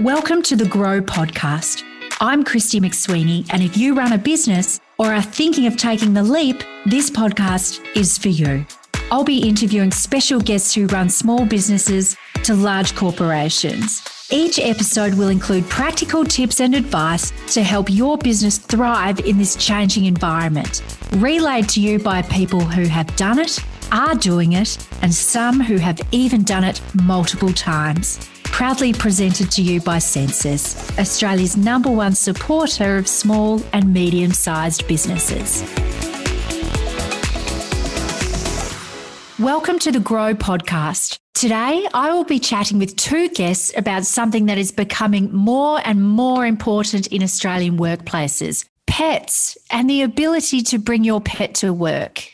Welcome to the Grow Podcast. I'm Kristy McSweeney, and if you run a business or are thinking of taking the leap, this podcast is for you. I'll be interviewing special guests who run small businesses to large corporations. Each episode will include practical tips and advice to help your business thrive in this changing environment, relayed to you by people who have done it, are doing it, and some who have even done it multiple times proudly presented to you by Sensis, Australia's number one supporter of small and medium sized businesses. Welcome to the Grow podcast. Today, I will be chatting with two guests about something that is becoming more and more important in Australian workplaces pets and the ability to bring your pet to work.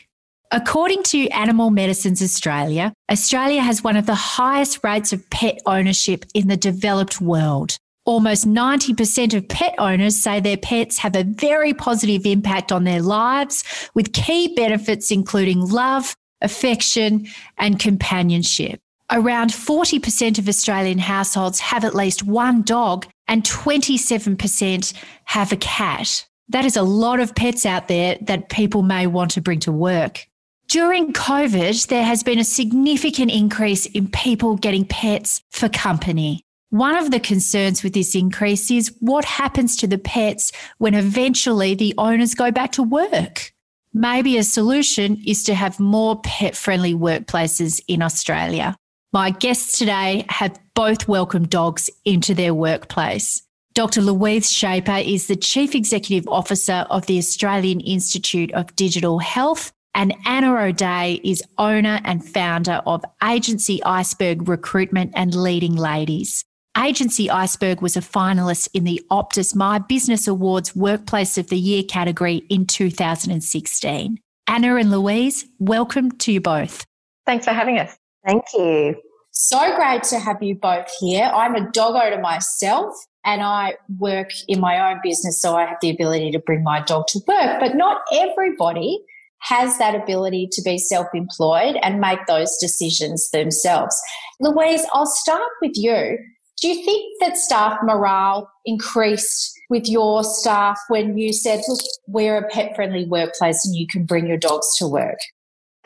According to Animal Medicines Australia, Australia has one of the highest rates of pet ownership in the developed world. Almost 90% of pet owners say their pets have a very positive impact on their lives, with key benefits including love, affection, and companionship. Around 40% of Australian households have at least one dog, and 27% have a cat. That is a lot of pets out there that people may want to bring to work. During COVID, there has been a significant increase in people getting pets for company. One of the concerns with this increase is what happens to the pets when eventually the owners go back to work. Maybe a solution is to have more pet friendly workplaces in Australia. My guests today have both welcomed dogs into their workplace. Dr. Louise Schaper is the Chief Executive Officer of the Australian Institute of Digital Health and Anna O'Dea is owner and founder of Agency Iceberg Recruitment and Leading Ladies. Agency Iceberg was a finalist in the Optus My Business Awards Workplace of the Year category in 2016. Anna and Louise, welcome to you both. Thanks for having us. Thank you. So great to have you both here. I'm a dog owner myself and I work in my own business, so I have the ability to bring my dog to work. But not everybody has that ability to be self employed and make those decisions themselves. Louise, I'll start with you. Do you think that staff morale increased with your staff when you said, look, we're a pet friendly workplace and you can bring your dogs to work?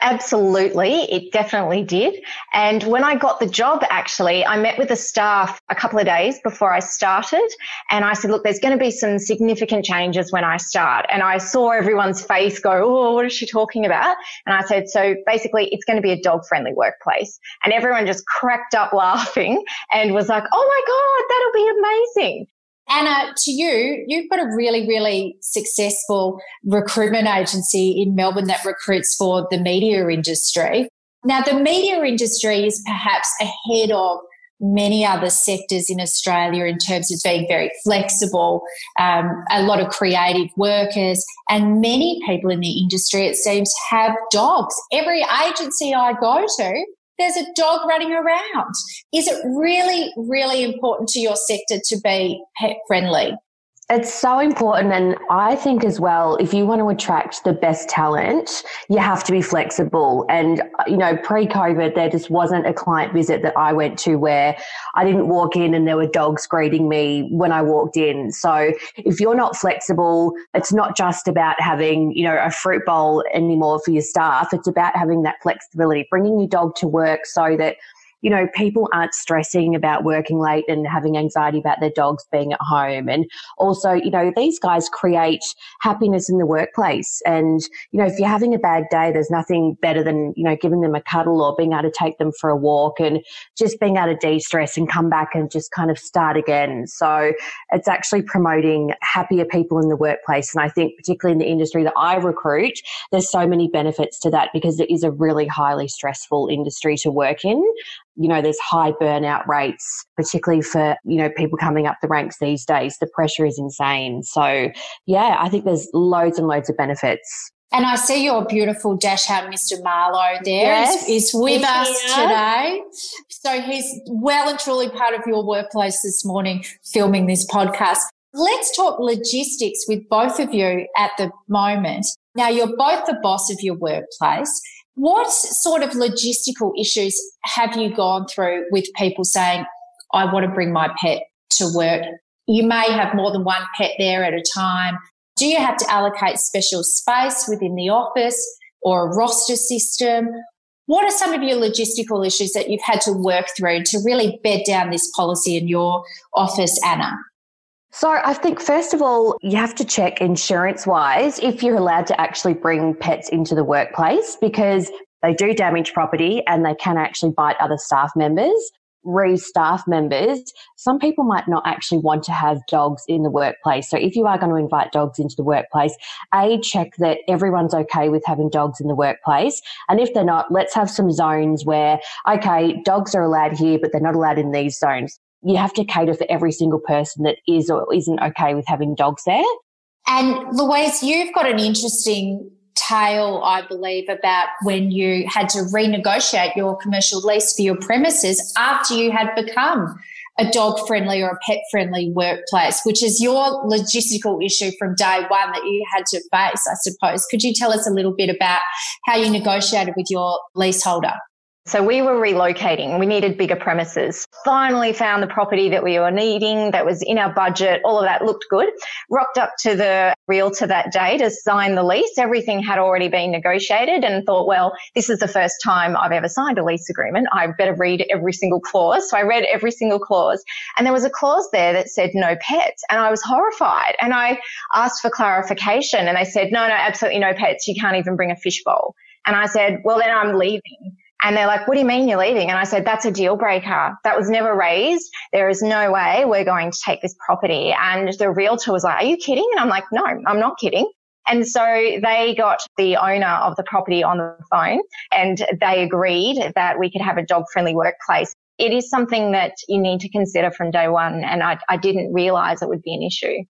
Absolutely, it definitely did. And when I got the job, actually, I met with the staff a couple of days before I started. And I said, look, there's going to be some significant changes when I start. And I saw everyone's face go, oh, what is she talking about? And I said, so basically, it's going to be a dog friendly workplace. And everyone just cracked up laughing and was like, oh my God, that'll be amazing. Anna, to you, you've got a really, really successful recruitment agency in Melbourne that recruits for the media industry. Now, the media industry is perhaps ahead of many other sectors in Australia in terms of being very flexible, um, a lot of creative workers, and many people in the industry, it seems, have dogs. Every agency I go to there's a dog running around. Is it really, really important to your sector to be pet friendly? It's so important. And I think as well, if you want to attract the best talent, you have to be flexible. And, uh, you know, pre COVID, there just wasn't a client visit that I went to where I didn't walk in and there were dogs greeting me when I walked in. So if you're not flexible, it's not just about having, you know, a fruit bowl anymore for your staff. It's about having that flexibility, bringing your dog to work so that you know, people aren't stressing about working late and having anxiety about their dogs being at home. And also, you know, these guys create happiness in the workplace. And, you know, if you're having a bad day, there's nothing better than, you know, giving them a cuddle or being able to take them for a walk and just being able to de stress and come back and just kind of start again. So it's actually promoting happier people in the workplace. And I think, particularly in the industry that I recruit, there's so many benefits to that because it is a really highly stressful industry to work in you know, there's high burnout rates, particularly for, you know, people coming up the ranks these days. The pressure is insane. So, yeah, I think there's loads and loads of benefits. And I see your beautiful dachshund, Mr. Marlowe, there yes, is, is with us here. today. So he's well and truly part of your workplace this morning filming this podcast. Let's talk logistics with both of you at the moment. Now, you're both the boss of your workplace. What sort of logistical issues have you gone through with people saying, I want to bring my pet to work. You may have more than one pet there at a time. Do you have to allocate special space within the office or a roster system? What are some of your logistical issues that you've had to work through to really bed down this policy in your office, Anna? So, I think first of all, you have to check insurance wise if you're allowed to actually bring pets into the workplace because they do damage property and they can actually bite other staff members re staff members, some people might not actually want to have dogs in the workplace. So if you are going to invite dogs into the workplace, A, check that everyone's okay with having dogs in the workplace. And if they're not, let's have some zones where, okay, dogs are allowed here, but they're not allowed in these zones. You have to cater for every single person that is or isn't okay with having dogs there. And Louise, you've got an interesting tale, I believe, about when you had to renegotiate your commercial lease for your premises after you had become a dog friendly or a pet friendly workplace, which is your logistical issue from day one that you had to face, I suppose. Could you tell us a little bit about how you negotiated with your leaseholder? So we were relocating. We needed bigger premises. Finally found the property that we were needing that was in our budget. All of that looked good. Rocked up to the realtor that day to sign the lease. Everything had already been negotiated and thought, well, this is the first time I've ever signed a lease agreement. I better read every single clause. So I read every single clause and there was a clause there that said no pets and I was horrified and I asked for clarification and they said, no, no, absolutely no pets. You can't even bring a fishbowl. And I said, well, then I'm leaving. And they're like, what do you mean you're leaving? And I said, that's a deal breaker. That was never raised. There is no way we're going to take this property. And the realtor was like, are you kidding? And I'm like, no, I'm not kidding. And so they got the owner of the property on the phone and they agreed that we could have a dog friendly workplace. It is something that you need to consider from day one. And I, I didn't realize it would be an issue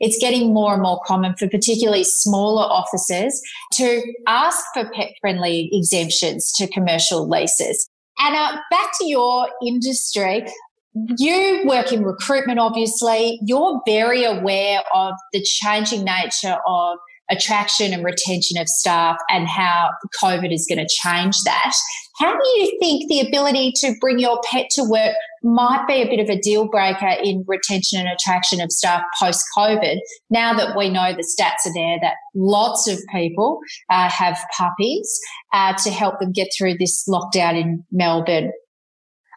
it's getting more and more common for particularly smaller offices to ask for pet friendly exemptions to commercial leases. Anna, uh, back to your industry. You work in recruitment, obviously. You're very aware of the changing nature of attraction and retention of staff and how COVID is going to change that. How do you think the ability to bring your pet to work might be a bit of a deal breaker in retention and attraction of staff post COVID. Now that we know the stats are there that lots of people uh, have puppies uh, to help them get through this lockdown in Melbourne.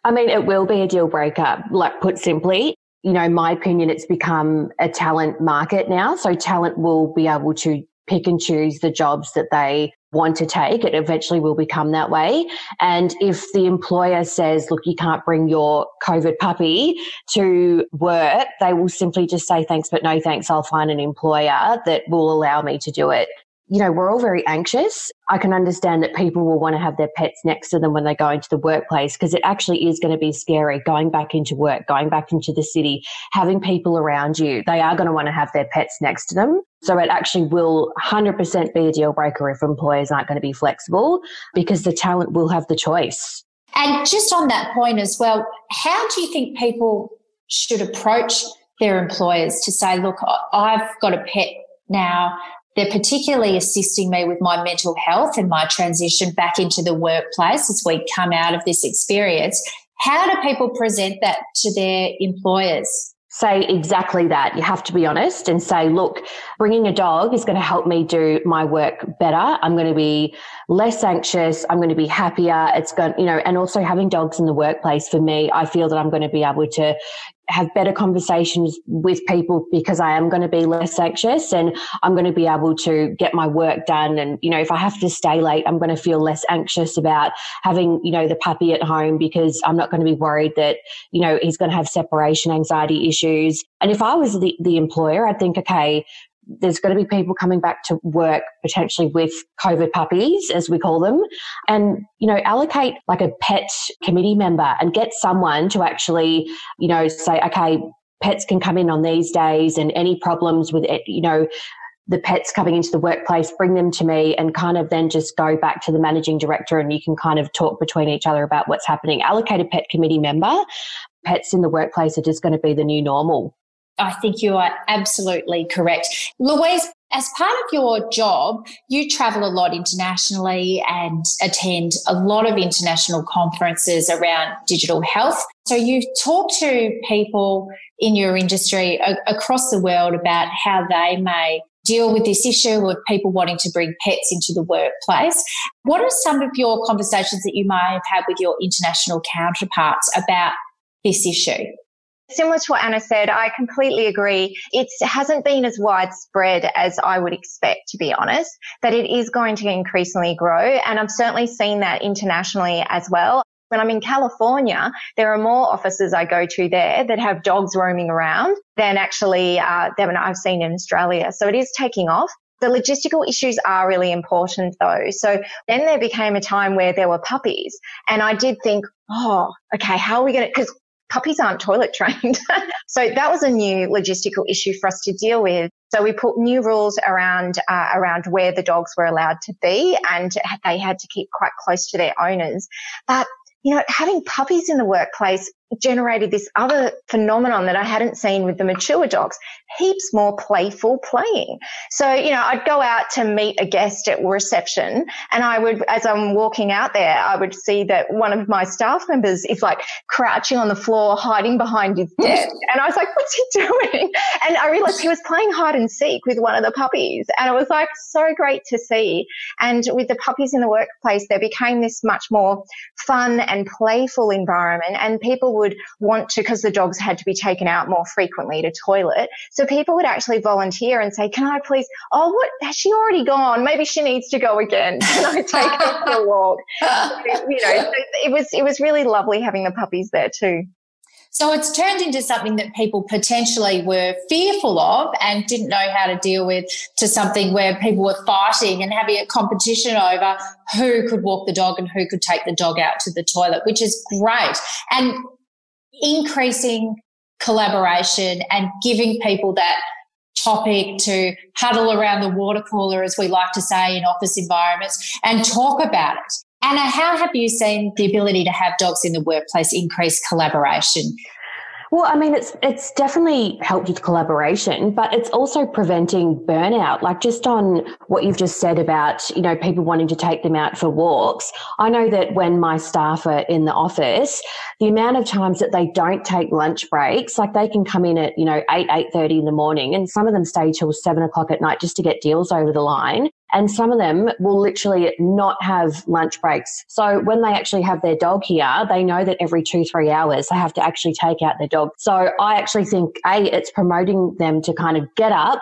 I mean, it will be a deal breaker, like put simply. You know, my opinion, it's become a talent market now. So talent will be able to pick and choose the jobs that they want to take, it eventually will become that way. And if the employer says, look, you can't bring your COVID puppy to work, they will simply just say, thanks, but no thanks. I'll find an employer that will allow me to do it you know, we're all very anxious. I can understand that people will want to have their pets next to them when they go into the workplace because it actually is going to be scary going back into work, going back into the city, having people around you. They are going to want to have their pets next to them. So it actually will 100% be a deal breaker if employers aren't going to be flexible because the talent will have the choice. And just on that point as well, how do you think people should approach their employers to say, look, I've got a pet now they're particularly assisting me with my mental health and my transition back into the workplace as we come out of this experience. How do people present that to their employers? Say exactly that. You have to be honest and say, look, bringing a dog is going to help me do my work better. I'm going to be less anxious. I'm going to be happier. It's going, you know, and also having dogs in the workplace for me, I feel that I'm going to be able to have better conversations with people because I am going to be less anxious and I'm going to be able to get my work done. And, you know, if I have to stay late, I'm going to feel less anxious about having, you know, the puppy at home because I'm not going to be worried that, you know, he's going to have separation anxiety issues. And if I was the, the employer, I'd think, okay, there's going to be people coming back to work potentially with COVID puppies, as we call them, and, you know, allocate like a pet committee member and get someone to actually, you know, say, okay, pets can come in on these days and any problems with it, you know, the pets coming into the workplace, bring them to me and kind of then just go back to the managing director and you can kind of talk between each other about what's happening. Allocate a pet committee member. Pets in the workplace are just going to be the new normal. I think you are absolutely correct. Louise, as part of your job, you travel a lot internationally and attend a lot of international conferences around digital health. So you talk to people in your industry a- across the world about how they may deal with this issue of people wanting to bring pets into the workplace. What are some of your conversations that you may have had with your international counterparts about this issue? Similar to what Anna said, I completely agree. It hasn't been as widespread as I would expect, to be honest, that it is going to increasingly grow. And I've certainly seen that internationally as well. When I'm in California, there are more offices I go to there that have dogs roaming around than actually uh, than I've seen in Australia. So it is taking off. The logistical issues are really important though. So then there became a time where there were puppies and I did think, oh, okay, how are we going to, because puppies aren't toilet trained. so that was a new logistical issue for us to deal with. So we put new rules around uh, around where the dogs were allowed to be, and they had to keep quite close to their owners. But you know, having puppies in the workplace generated this other phenomenon that I hadn't seen with the mature dogs, heaps more playful playing. So, you know, I'd go out to meet a guest at reception and I would, as I'm walking out there, I would see that one of my staff members is like crouching on the floor, hiding behind his desk. And I was like, what's he doing? And I realized he was playing hide and seek with one of the puppies. And it was like so great to see. And with the puppies in the workplace, there became this much more fun and playful environment and people would would want to, because the dogs had to be taken out more frequently to toilet. So people would actually volunteer and say, can I please, oh, what, has she already gone? Maybe she needs to go again. Can I take her for a walk? So, you know, it was, it was really lovely having the puppies there too. So it's turned into something that people potentially were fearful of and didn't know how to deal with to something where people were fighting and having a competition over who could walk the dog and who could take the dog out to the toilet, which is great. And increasing collaboration and giving people that topic to huddle around the water cooler, as we like to say in office environments, and talk about it. Anna, how have you seen the ability to have dogs in the workplace increase collaboration? Well, I mean, it's it's definitely helped with collaboration, but it's also preventing burnout. Like just on what you've just said about, you know, people wanting to take them out for walks. I know that when my staff are in the office, the amount of times that they don't take lunch breaks, like they can come in at, you know, eight, eight thirty in the morning and some of them stay till seven o'clock at night just to get deals over the line. And some of them will literally not have lunch breaks. So when they actually have their dog here, they know that every two, three hours they have to actually take out their dog. So I actually think, A, it's promoting them to kind of get up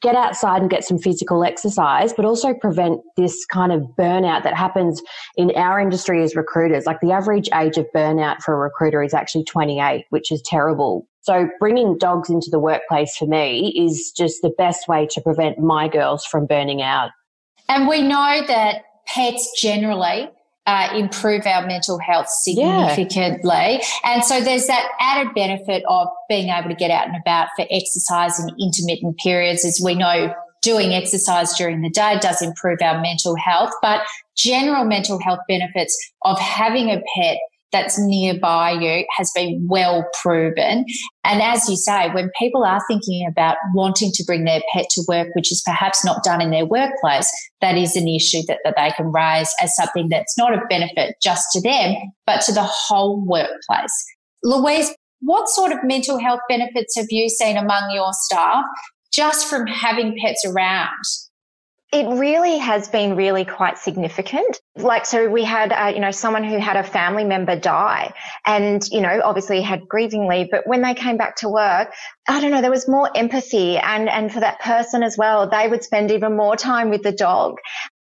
get outside and get some physical exercise, but also prevent this kind of burnout that happens in our industry as recruiters. Like the average age of burnout for a recruiter is actually 28, which is terrible. So bringing dogs into the workplace for me is just the best way to prevent my girls from burning out. And we know that pets generally uh, improve our mental health significantly. Yeah. And so there's that added benefit of being able to get out and about for exercise in intermittent periods. As we know, doing exercise during the day does improve our mental health, but general mental health benefits of having a pet that's nearby you has been well proven. And as you say, when people are thinking about wanting to bring their pet to work, which is perhaps not done in their workplace, that is an issue that, that they can raise as something that's not of benefit just to them, but to the whole workplace. Louise, what sort of mental health benefits have you seen among your staff just from having pets around? It really has been really quite significant. Like, so we had, uh, you know, someone who had a family member die and, you know, obviously had grieving leave, but when they came back to work, I don't know, there was more empathy and, and for that person as well, they would spend even more time with the dog.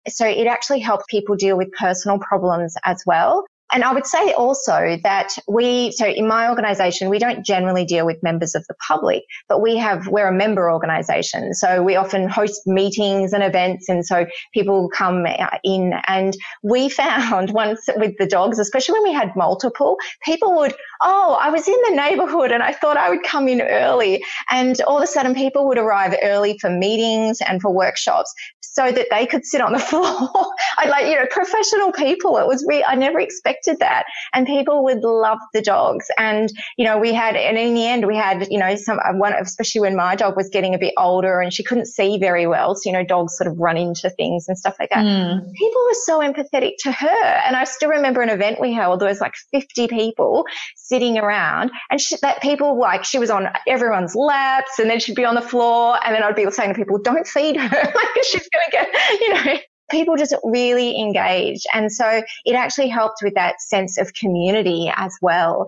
So it actually helped people deal with personal problems as well. And I would say also that we, so in my organization, we don't generally deal with members of the public, but we have, we're a member organization. So we often host meetings and events. And so people come uh, in and we found once with the dogs, especially when we had multiple, people would, oh, I was in the neighborhood and I thought I would come in early. And all of a sudden people would arrive early for meetings and for workshops so that they could sit on the floor. I'd like, you know, professional people. It was, re- I never expected that. And people would love the dogs. And, you know, we had, and in the end, we had, you know, some, uh, one, especially when my dog was getting a bit older and she couldn't see very well. So, you know, dogs sort of run into things and stuff like that. Mm. People were so empathetic to her. And I still remember an event we held, there was like 50 people sitting around and she, that people like, she was on everyone's laps and then she'd be on the floor and then I'd be saying to people, don't feed her. like she's going to get, you know, people just really engaged. And so it actually helped with that sense of community as well.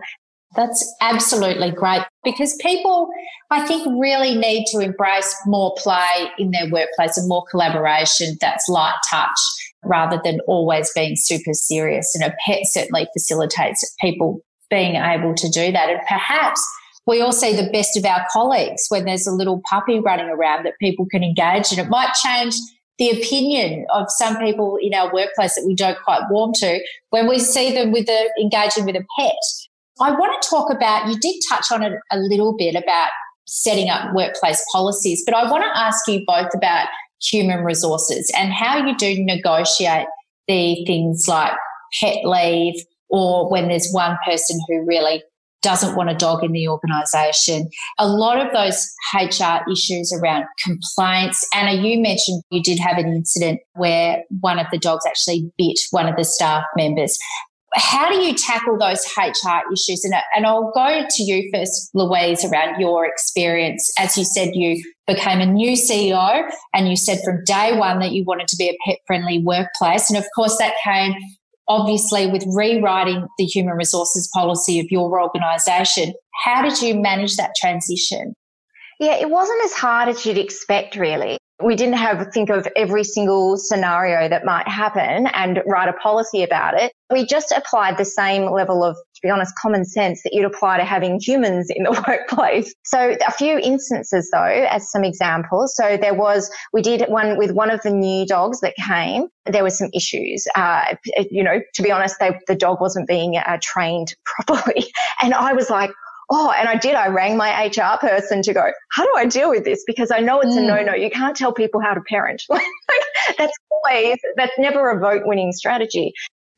That's absolutely great because people, I think, really need to embrace more play in their workplace and more collaboration that's light touch rather than always being super serious. And a pet certainly facilitates people being able to do that. And perhaps we all see the best of our colleagues when there's a little puppy running around that people can engage and It might change the opinion of some people in our workplace that we don't quite warm to when we see them with the engaging with a pet. I want to talk about, you did touch on it a little bit about setting up workplace policies, but I want to ask you both about human resources and how you do negotiate the things like pet leave or when there's one person who really doesn't want a dog in the organisation. A lot of those HR issues around complaints. Anna, you mentioned you did have an incident where one of the dogs actually bit one of the staff members. How do you tackle those HR issues? And, and I'll go to you first, Louise, around your experience. As you said, you became a new CEO and you said from day one that you wanted to be a pet friendly workplace. And of course, that came obviously with rewriting the human resources policy of your organisation, how did you manage that transition? Yeah, it wasn't as hard as you'd expect, really. We didn't have think of every single scenario that might happen and write a policy about it. We just applied the same level of, be honest, common sense that you'd apply to having humans in the workplace. So a few instances though, as some examples. So there was, we did one with one of the new dogs that came. There were some issues. Uh, you know, to be honest, they, the dog wasn't being uh, trained properly. And I was like, oh, and I did. I rang my HR person to go, how do I deal with this? Because I know it's mm. a no no. You can't tell people how to parent. that's always, that's never a vote winning strategy.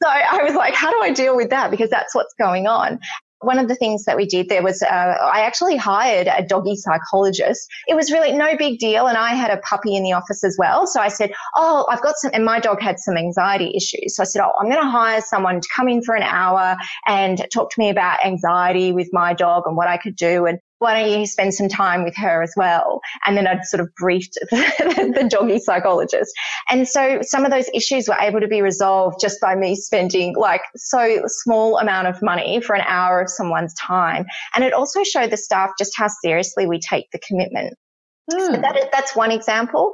So I was like, how do I deal with that? Because that's what's going on one of the things that we did there was uh, I actually hired a doggy psychologist. It was really no big deal. And I had a puppy in the office as well. So I said, Oh, I've got some, and my dog had some anxiety issues. So I said, Oh, I'm going to hire someone to come in for an hour and talk to me about anxiety with my dog and what I could do. And why don't you spend some time with her as well? And then I'd sort of briefed the, the doggy psychologist. And so some of those issues were able to be resolved just by me spending like so small amount of money for an hour of someone's time. And it also showed the staff just how seriously we take the commitment. Mm. So that is, that's one example.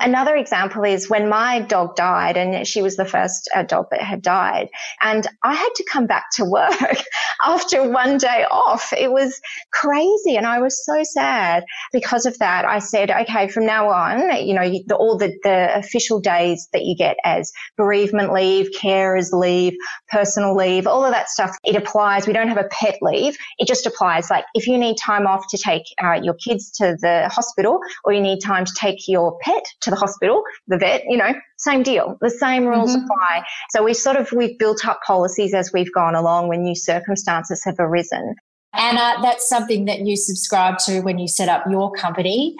Another example is when my dog died and she was the first dog that had died and I had to come back to work after one day off. It was crazy and I was so sad because of that. I said, okay, from now on, you know, the, all the, the official days that you get as bereavement leave, carers leave, personal leave, all of that stuff, it applies. We don't have a pet leave. It just applies. Like if you need time off to take uh, your kids to the hospital or you need time to take your pet to the hospital, the vet, you know, same deal. The same rules mm-hmm. apply. So we sort of, we've built up policies as we've gone along when new circumstances have arisen. Anna, that's something that you subscribe to when you set up your company.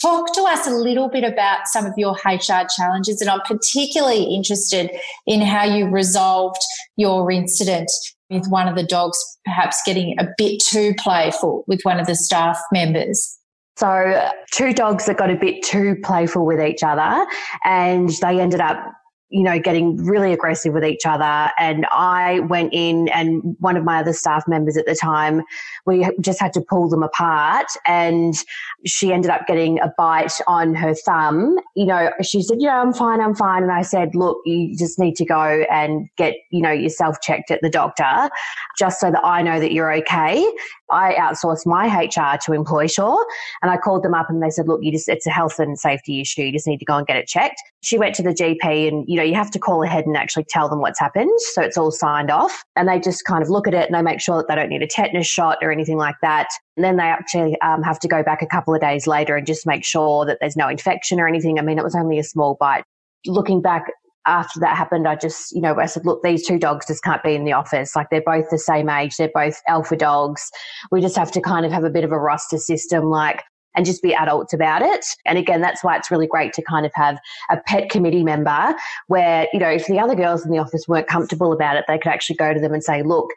Talk to us a little bit about some of your HR challenges. And I'm particularly interested in how you resolved your incident with one of the dogs perhaps getting a bit too playful with one of the staff members. So, two dogs that got a bit too playful with each other, and they ended up you know, getting really aggressive with each other. And I went in, and one of my other staff members at the time, we just had to pull them apart. And she ended up getting a bite on her thumb. You know, she said, Yeah, I'm fine, I'm fine. And I said, Look, you just need to go and get, you know, yourself checked at the doctor just so that I know that you're okay. I outsourced my HR to Employsure and I called them up and they said, look, you just, it's a health and safety issue. You just need to go and get it checked. She went to the GP and, you know, you have to call ahead and actually tell them what's happened. So it's all signed off and they just kind of look at it and they make sure that they don't need a tetanus shot or anything like that. And then they actually um, have to go back a couple of days later and just make sure that there's no infection or anything. I mean, it was only a small bite. Looking back, after that happened, I just, you know, I said, look, these two dogs just can't be in the office. Like they're both the same age. They're both alpha dogs. We just have to kind of have a bit of a roster system. Like and just be adults about it. And again, that's why it's really great to kind of have a pet committee member where, you know, if the other girls in the office weren't comfortable about it, they could actually go to them and say, look,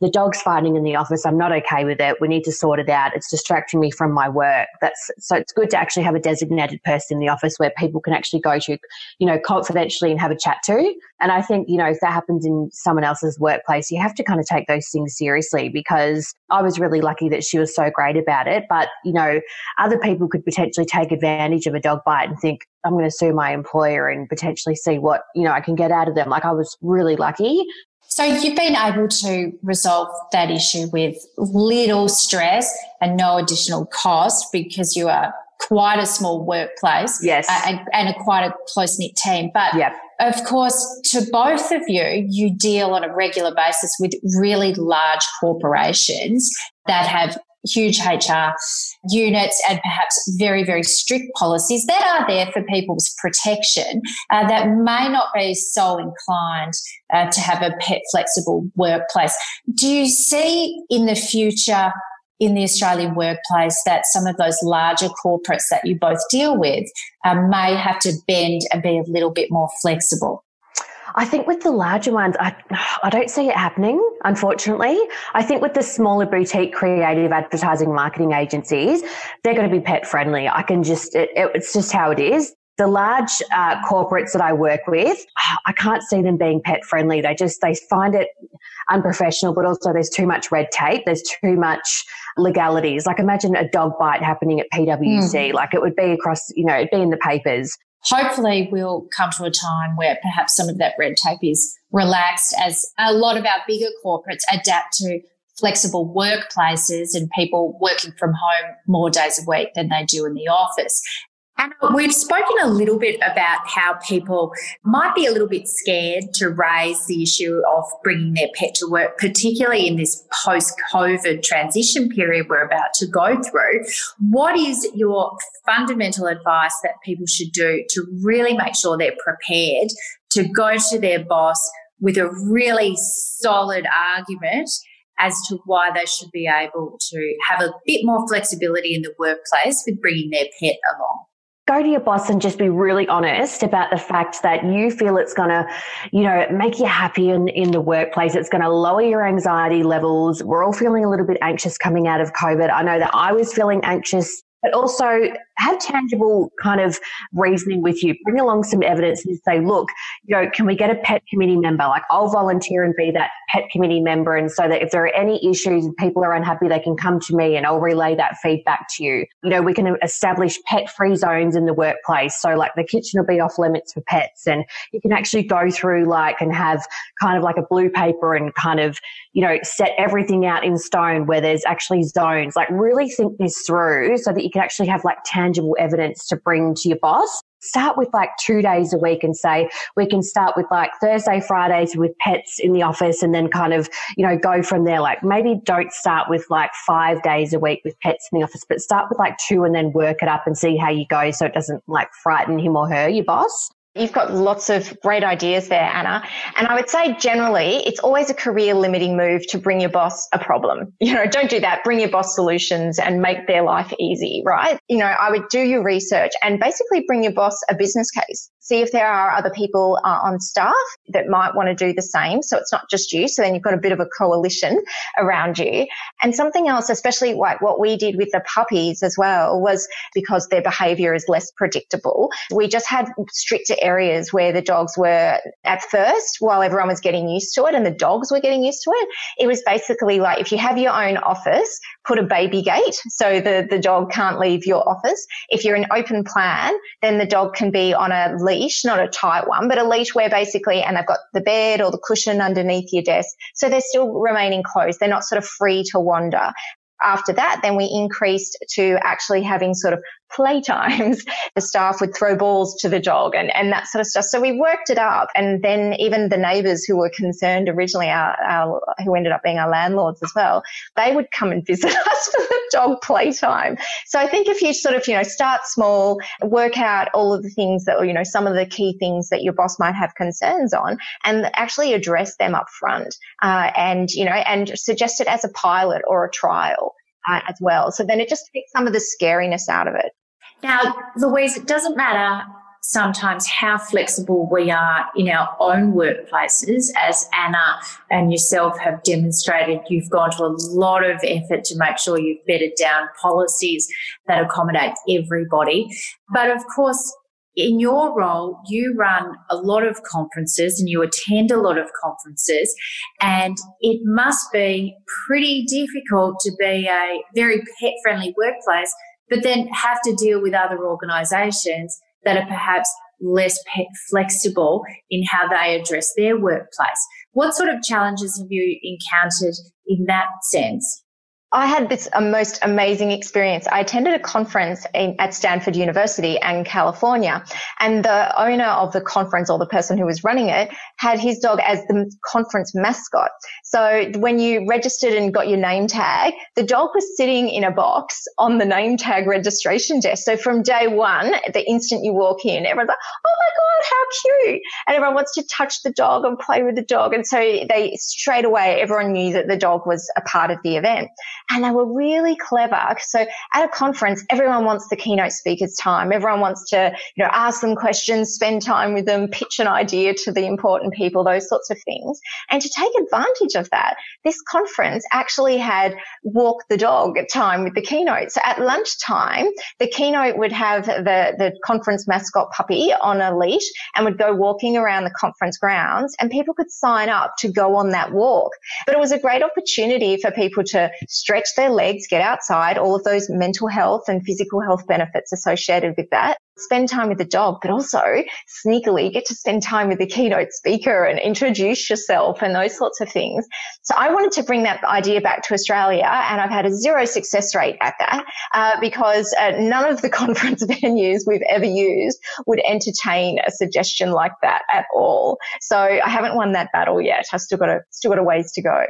the dog's fighting in the office. I'm not okay with it. We need to sort it out. It's distracting me from my work. That's so it's good to actually have a designated person in the office where people can actually go to, you know, confidentially and have a chat to. And I think, you know, if that happens in someone else's workplace, you have to kind of take those things seriously because I was really lucky that she was so great about it. But, you know, other people could potentially take advantage of a dog bite and think, I'm going to sue my employer and potentially see what, you know, I can get out of them. Like I was really lucky. So you've been able to resolve that issue with little stress and no additional cost because you are quite a small workplace yes. Uh, and, and, a quite a close knit team. But yep. of course, to both of you, you deal on a regular basis with really large corporations that have huge HR units and perhaps very, very strict policies that are there for people's protection uh, that may not be so inclined uh, to have a pet flexible workplace. Do you see in the future in the Australian workplace that some of those larger corporates that you both deal with uh, may have to bend and be a little bit more flexible? I think with the larger ones, I, I don't see it happening, unfortunately. I think with the smaller boutique creative advertising marketing agencies, they're going to be pet friendly. I can just, it, it, it's just how it is. The large uh, corporates that I work with, I can't see them being pet friendly. They just, they find it unprofessional, but also there's too much red tape. There's too much legalities. Like imagine a dog bite happening at PwC. Mm. Like it would be across, you know, it'd be in the papers hopefully we'll come to a time where perhaps some of that red tape is relaxed as a lot of our bigger corporates adapt to flexible workplaces and people working from home more days a week than they do in the office. We've spoken a little bit about how people might be a little bit scared to raise the issue of bringing their pet to work, particularly in this post COVID transition period we're about to go through. What is your fundamental advice that people should do to really make sure they're prepared to go to their boss with a really solid argument as to why they should be able to have a bit more flexibility in the workplace with bringing their pet along? Go to your boss and just be really honest about the fact that you feel it's going to, you know, make you happy in, in the workplace. It's going to lower your anxiety levels. We're all feeling a little bit anxious coming out of COVID. I know that I was feeling anxious but also have tangible kind of reasoning with you. Bring along some evidence and say, look, you know, can we get a pet committee member? Like I'll volunteer and be that pet committee member. And so that if there are any issues and people are unhappy, they can come to me and I'll relay that feedback to you. You know, we can establish pet free zones in the workplace. So like the kitchen will be off limits for pets and you can actually go through like and have kind of like a blue paper and kind of, you know, set everything out in stone where there's actually zones. Like really think this through so that you can actually have like tangible evidence to bring to your boss start with like two days a week and say we can start with like Thursday, Fridays with pets in the office and then kind of, you know, go from there. Like maybe don't start with like five days a week with pets in the office, but start with like two and then work it up and see how you go so it doesn't like frighten him or her, your boss. You've got lots of great ideas there, Anna. And I would say generally, it's always a career limiting move to bring your boss a problem. You know, don't do that. Bring your boss solutions and make their life easy, right? You know, I would do your research and basically bring your boss a business case see if there are other people uh, on staff that might want to do the same. So it's not just you. So then you've got a bit of a coalition around you. And something else, especially like what we did with the puppies as well, was because their behavior is less predictable. We just had stricter areas where the dogs were at first while everyone was getting used to it and the dogs were getting used to it. It was basically like if you have your own office, put a baby gate so the, the dog can't leave your office. If you're an open plan, then the dog can be on a leash, not a tight one, but a leash where basically, and they've got the bed or the cushion underneath your desk. So they're still remaining closed. They're not sort of free to wander. After that, then we increased to actually having sort of playtimes. The staff would throw balls to the dog and, and that sort of stuff. So we worked it up. And then even the neighbors who were concerned originally, our, our, who ended up being our landlords as well, they would come and visit us for the dog playtime. So I think if you sort of, you know, start small, work out all of the things that, you know, some of the key things that your boss might have concerns on and actually address them up front, uh, and, you know, and suggest it as a pilot or a trial. Uh, as well. So then it just takes some of the scariness out of it. Now, Louise, it doesn't matter sometimes how flexible we are in our own workplaces, as Anna and yourself have demonstrated. You've gone to a lot of effort to make sure you've bedded down policies that accommodate everybody. But of course, in your role, you run a lot of conferences and you attend a lot of conferences, and it must be pretty difficult to be a very pet friendly workplace but then have to deal with other organizations that are perhaps less flexible in how they address their workplace. What sort of challenges have you encountered in that sense? I had this a most amazing experience. I attended a conference in, at Stanford University in California, and the owner of the conference or the person who was running it had his dog as the conference mascot. So when you registered and got your name tag, the dog was sitting in a box on the name tag registration desk. So from day one, the instant you walk in, everyone's like, "Oh my god, how cute!" and everyone wants to touch the dog and play with the dog. And so they straight away, everyone knew that the dog was a part of the event and they were really clever. So at a conference, everyone wants the keynote speaker's time. Everyone wants to, you know, ask them questions, spend time with them, pitch an idea to the important people, those sorts of things. And to take advantage of that, this conference actually had walk the dog time with the keynote. So at lunchtime, the keynote would have the, the conference mascot puppy on a leash and would go walking around the conference grounds and people could sign up to go on that walk. But it was a great opportunity for people to stretch stretch their legs, get outside, all of those mental health and physical health benefits associated with that. Spend time with the dog, but also sneakily get to spend time with the keynote speaker and introduce yourself and those sorts of things. So I wanted to bring that idea back to Australia and I've had a zero success rate at that uh, because uh, none of the conference venues we've ever used would entertain a suggestion like that at all. So I haven't won that battle yet. I've still got a, still got a ways to go.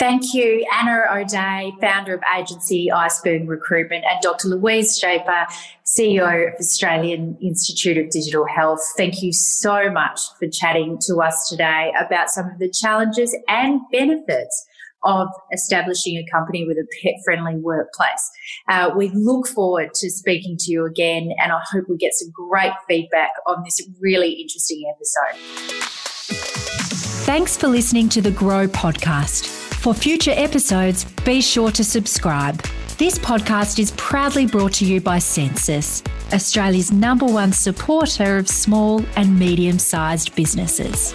Thank you, Anna O'Dea, founder of agency Iceberg Recruitment, and Dr. Louise Schaper, CEO of Australian Institute of Digital Health. Thank you so much for chatting to us today about some of the challenges and benefits of establishing a company with a pet friendly workplace. Uh, we look forward to speaking to you again, and I hope we get some great feedback on this really interesting episode. Thanks for listening to the Grow podcast. For future episodes, be sure to subscribe. This podcast is proudly brought to you by Sensis, Australia's number one supporter of small and medium sized businesses.